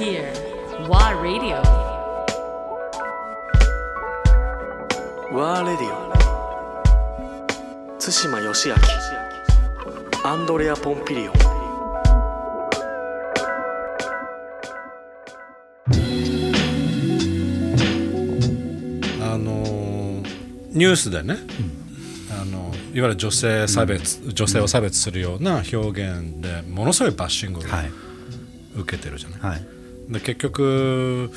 here. WA Radio. ワーレディオ対馬義明アンドレア・ポンピリオンあのーニュースでね、あのいわゆる女性差別、女性を差別するような表現でものすごいバッシングをはい受けてるじゃない、はいで結局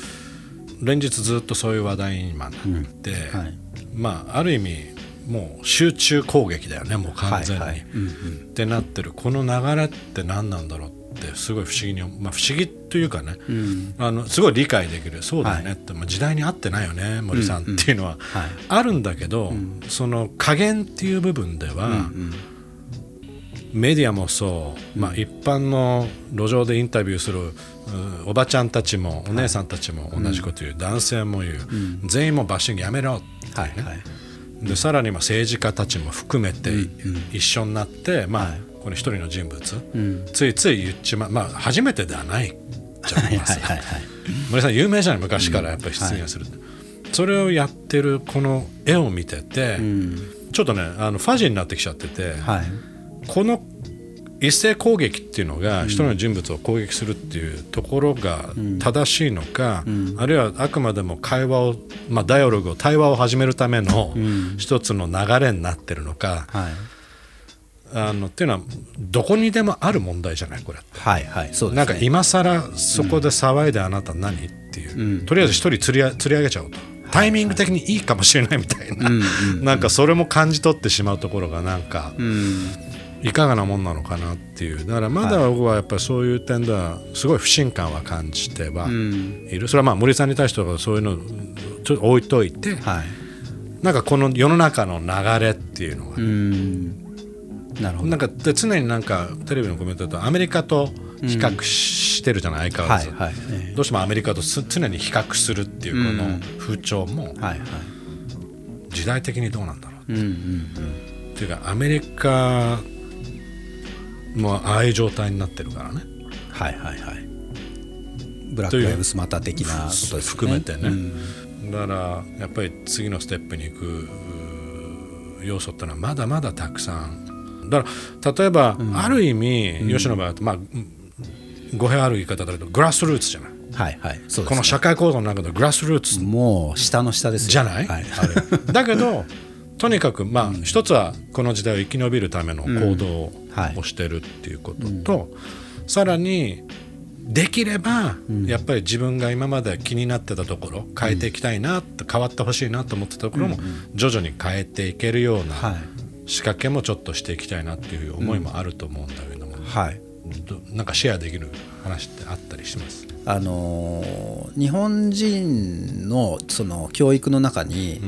連日ずっとそういう話題に今なって、はい。まあある意味もう集中攻撃だよねもう完全に、はいはい。うんうん。ってなってる。この流れって何なんだろうってすごい不思議に、まあ、不思議というかね、あのすごい理解できる。そうだよねって、まあ、時代に合ってないよね森さんっていうのは。はい。あるんだけど、その加減っていう部分では、メディアもそう、まあ、一般の路上でインタビューするうんおばちゃんたちもお姉さんたちも同じこと言う、男性も言う、全員もバッシングやめろってはいはい。でさらにまあ政治家たちも含めて一緒になって、まあはい。この一人の人物、ん。ついつい言っちまう、まあ、初めてではない。じゃないですかはいはい。はい森さん有名じゃない昔からやっぱり失言する、それをやってるこの絵を見てて、ちょっとねあのファジーになってきちゃってて、はいこの一斉攻撃っていうのが一人の人物を攻撃するっていうところが正しいのか、あるいはあくまでも会話を、まあ、ダイアログを対話を始めるための一つの流れになってるのか、はい。あのっていうのはどこにでもある問題じゃない？これ。はいはい。そうですね。なんか今更そこで騒いであなた何っていう、とりあえず一人釣りあ釣り上げちゃおうと。タイミング的にいいかもしれないみたいな、なんかそれも感じ取ってしまうところがなんか、いかがなもんなのかなっていう。だからまだ僕はやっぱりそういう点ではすごい不信感は感じてはいる、それはまあ森さんに対してはそういうのちょっと置いといて、はい。なんかこの世の中の流れっていうのが、うん。なるほど。なんかで常になんかテレビのコメントだとアメリカと比較してるじゃない、相変わらず、はいはい。えどうしてもアメリカとす常に比較するっていうこの風潮もえはいはい。時代的にどうなんだろう、うんうん。っていうかアメリカもああいう状態になってるからね。はいはいはい。ブラック・ライブスマター的なことですね。含めてね、うん。だからやっぱり次のステップに行く要素ってのはまだまだたくさん。だから例えば、ある意味、吉野場合だとまあうん語弊ある言い方だけどグラスルーツじゃない。はいはい。ね。この社会構造の中でグラスルーツ。もう下の下ですよ。じゃない、はい。だけどとにかくまあ、一つはこの時代を生き延びるための行動はい。をしてるっていうことと、さらにできれば、やっぱり自分が今まで気になってたところ変えていきたいな変わってほしいなと思ってたところも徐々に変えていけるようなはい。仕掛けもちょっとしていきたいなっていう思いもあると思うんだけども、はい。どなんかシェアできる話ってあったりします？あのー日本人のその教育の中に、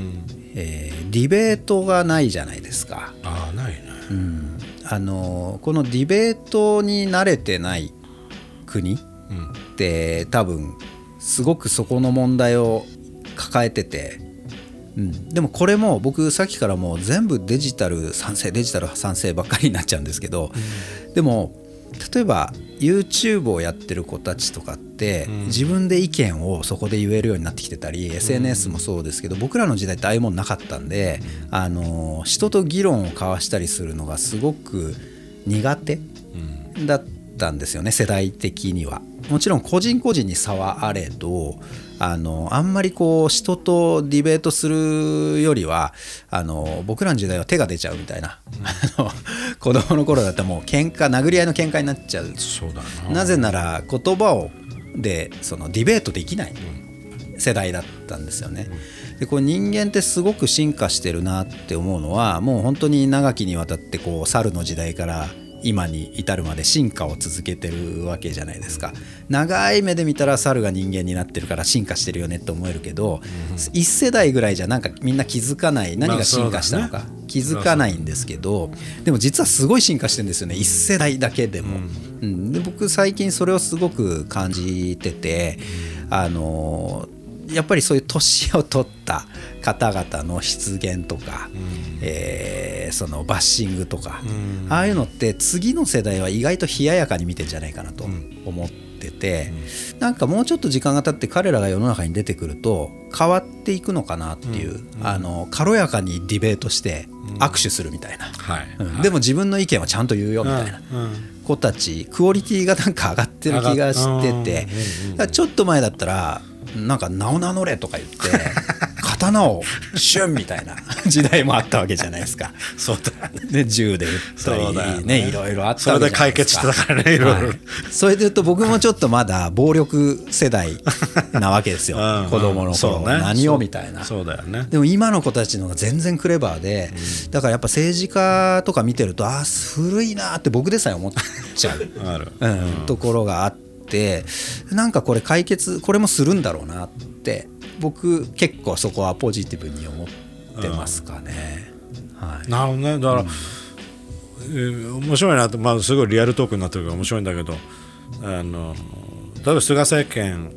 えーディベートがないじゃないですか。ああないね、うん。あのーこのディベートに慣れてない国っうんて多分すごくそこの問題を抱えてて、うん、でもこれも僕さっきからもう全部デジタル賛成デジタル賛成ばっかりになっちゃうんですけど、でも例えば YouTube をやってる子たちとかって、自分で意見をそこで言えるようになってきてたり、SNS もそうですけど僕らの時代ってああいうもんなかったんで、あの人と議論を交わしたりするのがすごく苦手だったんですよね世代的には。もちろん個人個人に差はあれどあのあんまりこう人とディベートするよりはあの僕らの時代は手が出ちゃうみたいな、あの子供の頃だったらもう喧嘩殴り合いの喧嘩になっちゃう。そうだな。なぜなら言葉をでそのディベートできない世代だったんですよね。でこう人間ってすごく進化してるなって思うのはもう本当に長きにわたってこう猿の時代から今に至るまで進化を続けてるわけじゃないですか。長い目で見たら猿が人間になってるから進化してるよねって思えるけど、一世代ぐらいじゃなんかみんな気づかない。何が進化したのか、気づかないんですけどでも実はすごい進化してるんですよね。一世代だけでも。うん。で僕最近それをすごく感じててあのやっぱりそういう年を取った方々の失言とか、えーそのバッシングとか、ああいうのって次の世代は意外と冷ややかに見てんじゃないかなと思ってってて、なんかもうちょっと時間が経って彼らが世の中に出てくると変わっていくのかなっていう、あの軽やかにディベートして握手するみたいな、はい。うん。でも自分の意見はちゃんと言うよみたいな。子たちクオリティがなんか上がってる気がしててちょっと前だったらなんか名を名乗れとか言って 刀をシュンみたいな 時代もあったわけじゃないですか。そうだ。ねで銃で撃ったりねね。いろいろあったそれで解決してたからねい。ろいろ。はいそれで言うと僕もちょっとまだ暴力世代なわけですよ。うん子供の頃、そうね。何をみたいな。そうだよね。でも今の子たちの方が全然クレバーで、だからやっぱ政治家とか見てるとあー古いなって僕でさえ思っちゃう、うんところがあってなんかこれ解決これもするんだろうなって僕結構そこはポジティブに思ってますかね。はい。なるほどね。だから、えー面白いなと、まあ、すごいリアルトークになってるから面白いんだけどあの例えば菅政権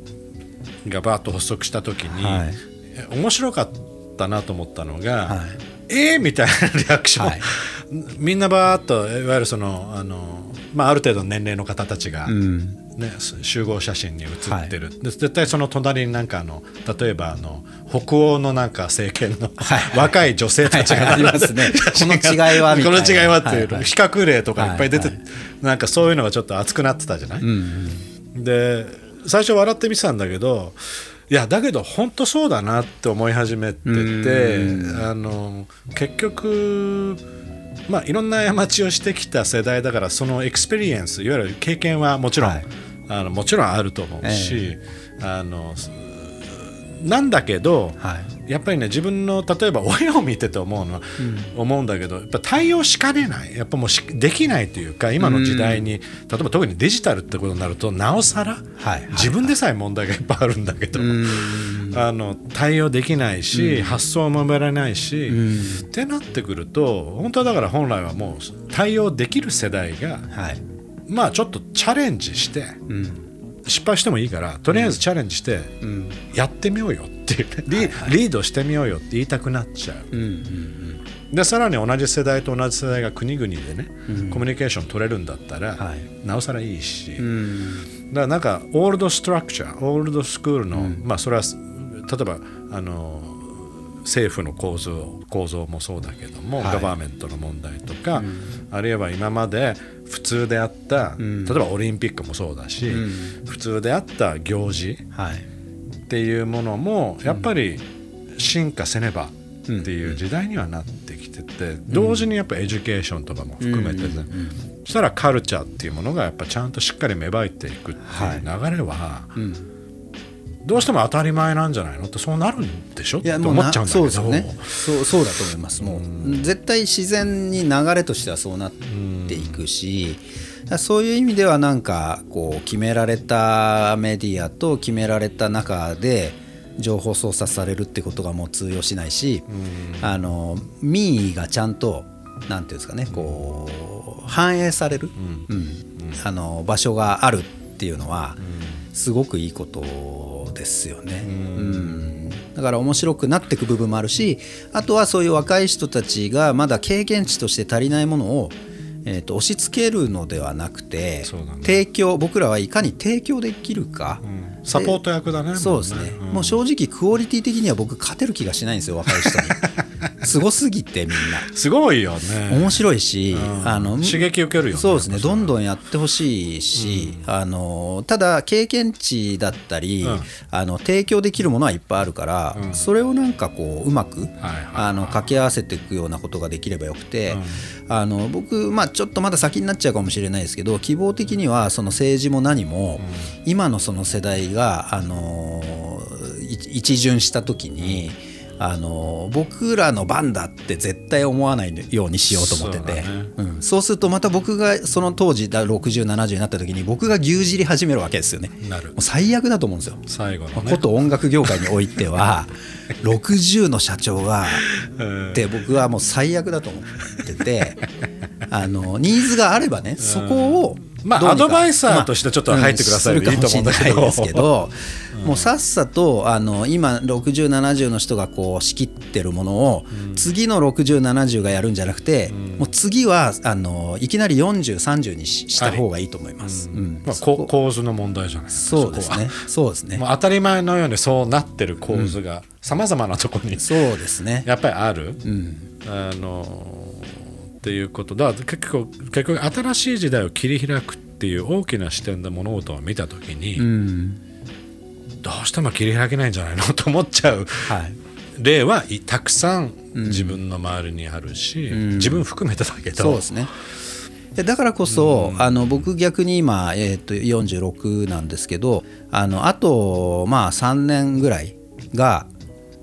がバーッと発足した時に、はい。え面白かったなと思ったのが、はい。えー？みたいなリアクション、はい。みんなバーッといわゆるそのあの、まあ、ある程度の年齢の方たちが、うんね、集合写真に写ってる、で絶対その隣になんかあの例えばあの北欧のなんか政権の、はい。若い女性たちが、はい。はいありますね。この違いはこの違いはっていう、はいはい比較例とかいっぱい出て、はい。はなんかそういうのがちょっと熱くなってたじゃない、で最初笑ってみてたんだけどいやだけど本当そうだなって思い始めててあの結局まあいろんな過ちをしてきた世代だからその experience いわゆる経験はもちろん、はい。あのもちろんあると思うし、あのなんだけど、はい。やっぱりね自分の例えば親を見てて思うのは、思うんだけどやっぱ対応しかねない。やっぱもうしできないというか今の時代に、例えば特にデジタルってことになるとなおさら、はい自分でさえ問題がいっぱいあるんだけど、あの対応できないし、発想も生まれないし、ってなってくると本当はだから本来はもう対応できる世代がはい。まあちょっとチャレンジして、失敗してもいいからとりあえずチャレンジしてやってみようよっていうね、リリードしてみようよって言いたくなっちゃう、でさらに同じ世代と同じ世代が国々でね、コミュニケーション取れるんだったら、はい。なおさらいいし、だからなんか old structure old school の、まあそれは例えばあの政府の構造構造もそうだけども、はい。 government の問題とか、あるいは今まで普通であった、例えばオリンピックもそうだし、普通であった行事はい。っていうものもやっぱり進化せねばっていう時代にはなってきてて、同時にやっぱ education とかも含めてね、そしたらカルチャーっていうものがやっぱちゃんとしっかり芽生えていくっていう流れは、どうしても当たり前なんじゃないの？ってそうなるんでしょ？っていやもう思っちゃうんだけど。そうですよね。そうそうだと思います。もう絶対自然に流れとしてはそうなっていくしそういう意味ではなんかこう決められたメディアと決められた中で情報操作されるってことがもう通用しないしあの民意がちゃんとなんていうんですかねこう反映される、うん。あの場所があるっていうのはすごくいいことですよね。うん。だから面白くなっていく部分もあるしあとはそういう若い人たちがまだ経験値として足りないものを、えーと押し付けるのではなくて、ね。提供僕らはいかに提供できるか、サポート役だねそうですね、ももう正直クオリティ的には僕勝てる気がしないんですよ若い人に すごすぎてみんな。すごいよね。面白いし、うん。あの刺激受けるよねそうですね。どんどんやってほしいし、あのただ経験値だったり、うん。あの提供できるものはいっぱいあるから、それをなんかこううまく、はいあの掛け合わせていくようなことができればよくて、あの僕、まあ、ちょっとまだ先になっちゃうかもしれないですけど希望的にはその政治も何も、今のその世代が、あのい一巡した時に、あの僕らの番だって絶対思わないようにしようと思ってて。そうだね。うん、そうするとまた僕がその当時だ6070になった時に僕が牛耳り始めるわけですよね。なる。もう最悪だと思うんですよ。最後のね。こと音楽業界においては 60の社長がって僕はもう最悪だと思ってて。あのニーズがあればねそこをまあアドバイザーとしてちょっと入ってくださいうんでいいと思うんだけど。ですけど、もうさっさとあの今6070の人がこう仕切ってるものを、次の6070がやるんじゃなくて、もう次はあのいきなり4030にしした方がいいと思います。うん。まあ、構図の問題じゃないですかそうですね。そうですね。もう。当たり前のようにそうなってる構図がさまざまなところにそうですね。やっぱりある、あのっていうことだ結局結局新しい時代を切り開くっていう大きな視点で物事を見た時に、うん。どうしても切り開けないんじゃないのと思っちゃうはい。例はいたくさん自分の周りにあるし、自分含めてだけどそうですね。でだからこそ、あの僕逆に今、えー、と46なんですけどあのあとまあ3年ぐらいが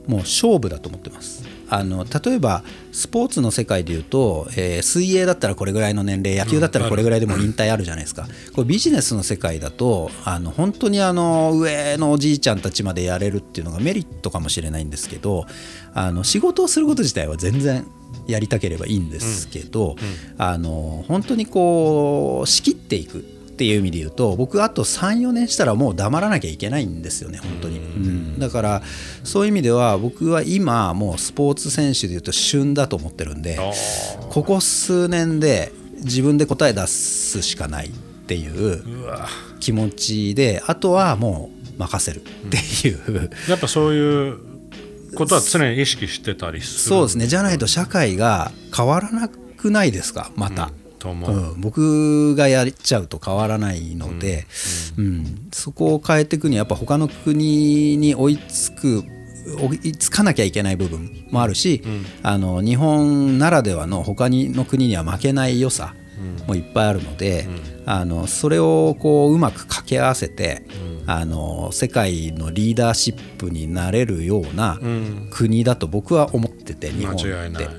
もう勝負だと思ってます。あの例えばスポーツの世界でいうと、えー水泳だったらこれぐらいの年齢野球だったらこれぐらいでも引退あるじゃないですか、これビジネスの世界だとあの本当にあの上のおじいちゃんたちまでやれるっていうのがメリットかもしれないんですけどあの仕事をすること自体は全然やりたければいいんですけど、あの本当にこう仕切っていくっていう意味で言うと僕あと34年したらもう黙らなきゃいけないんですよね本当に、うん。だからそういう意味では僕は今もうスポーツ選手で言うと旬だと思ってるんでここ数年で自分で答え出すしかないっていう気持ちであとはもう任せるっていう、やっぱそういうことは常に意識してたりするそうですね。じゃないと社会が変わらなくないですか？また。と思う、うん、僕がやっちゃうと変わらないので、うん。そこを変えていくにはやっぱ他の国に追いつく追いつかなきゃいけない部分もあるし、あの日本ならではの他にの国には負けない良さもいっぱいあるので、あのそれをこううまく掛け合わせて、あの世界のリーダーシップになれるような国だと僕は思ってて日本って。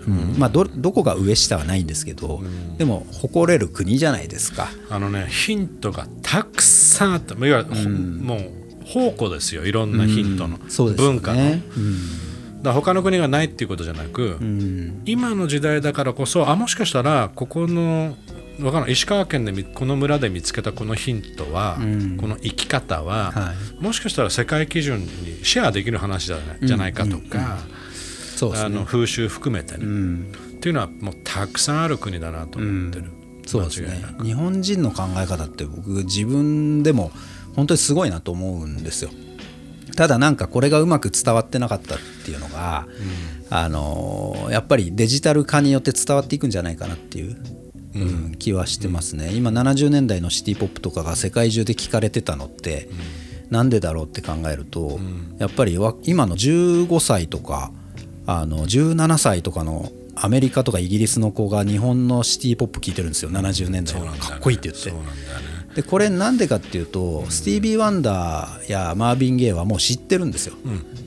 うん。まあ、どどこが上下はないんですけど、でも誇れる国じゃないですか。あのねヒントがたくさんあっていわゆる、ほもう宝庫ですよ。いろんなヒントの、文化の、だ他の国がないっていうことじゃなく、今の時代だからこそあもしかしたらここのわからない。石川県でみこの村で見つけたこのヒントは、この生き方は、はもしかしたら世界基準にシェアできる話じゃない,、じゃないかとか、そうですね。あの風習含めてね、うん。っていうのはもうたくさんある国だなと思ってる、そうですね。日本人の考え方って僕自分でも本当にすごいなと思うんですよ。ただなんかこれがうまく伝わってなかったっていうのが、あのーやっぱりデジタル化によって伝わっていくんじゃないかなっていう、うん気はしてますね。今70年代のシティ・ポップとかが世界中で聞かれてたのって、なんでだろうって考えると、やっぱりわ今の15歳とかあの17歳とかのアメリカとかイギリスの子が日本のシティ・ポップ聴いてるんですよ。70年代のかっこいいって言って。でこれなんでかっていうとスティービー・ワンダーやマービン・ゲイはもう知ってるんですよ、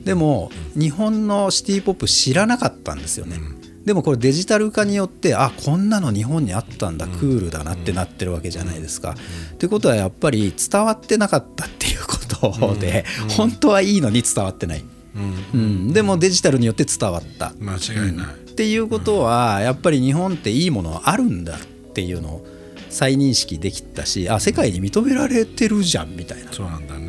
でも日本のシティ・ポップ知らなかったんですよね、でもこれデジタル化によってあこんなの日本にあったんだ、クールだなってなってるわけじゃないですか。ってことはやっぱり伝わってなかったっていうことで、本当はいいのに伝わってない、うん。でもデジタルによって伝わった。間違いない、っていうことはやっぱり日本っていいものあるんだっていうのを再認識できたしあ世界に認められてるじゃんみたいな。そうなんだね、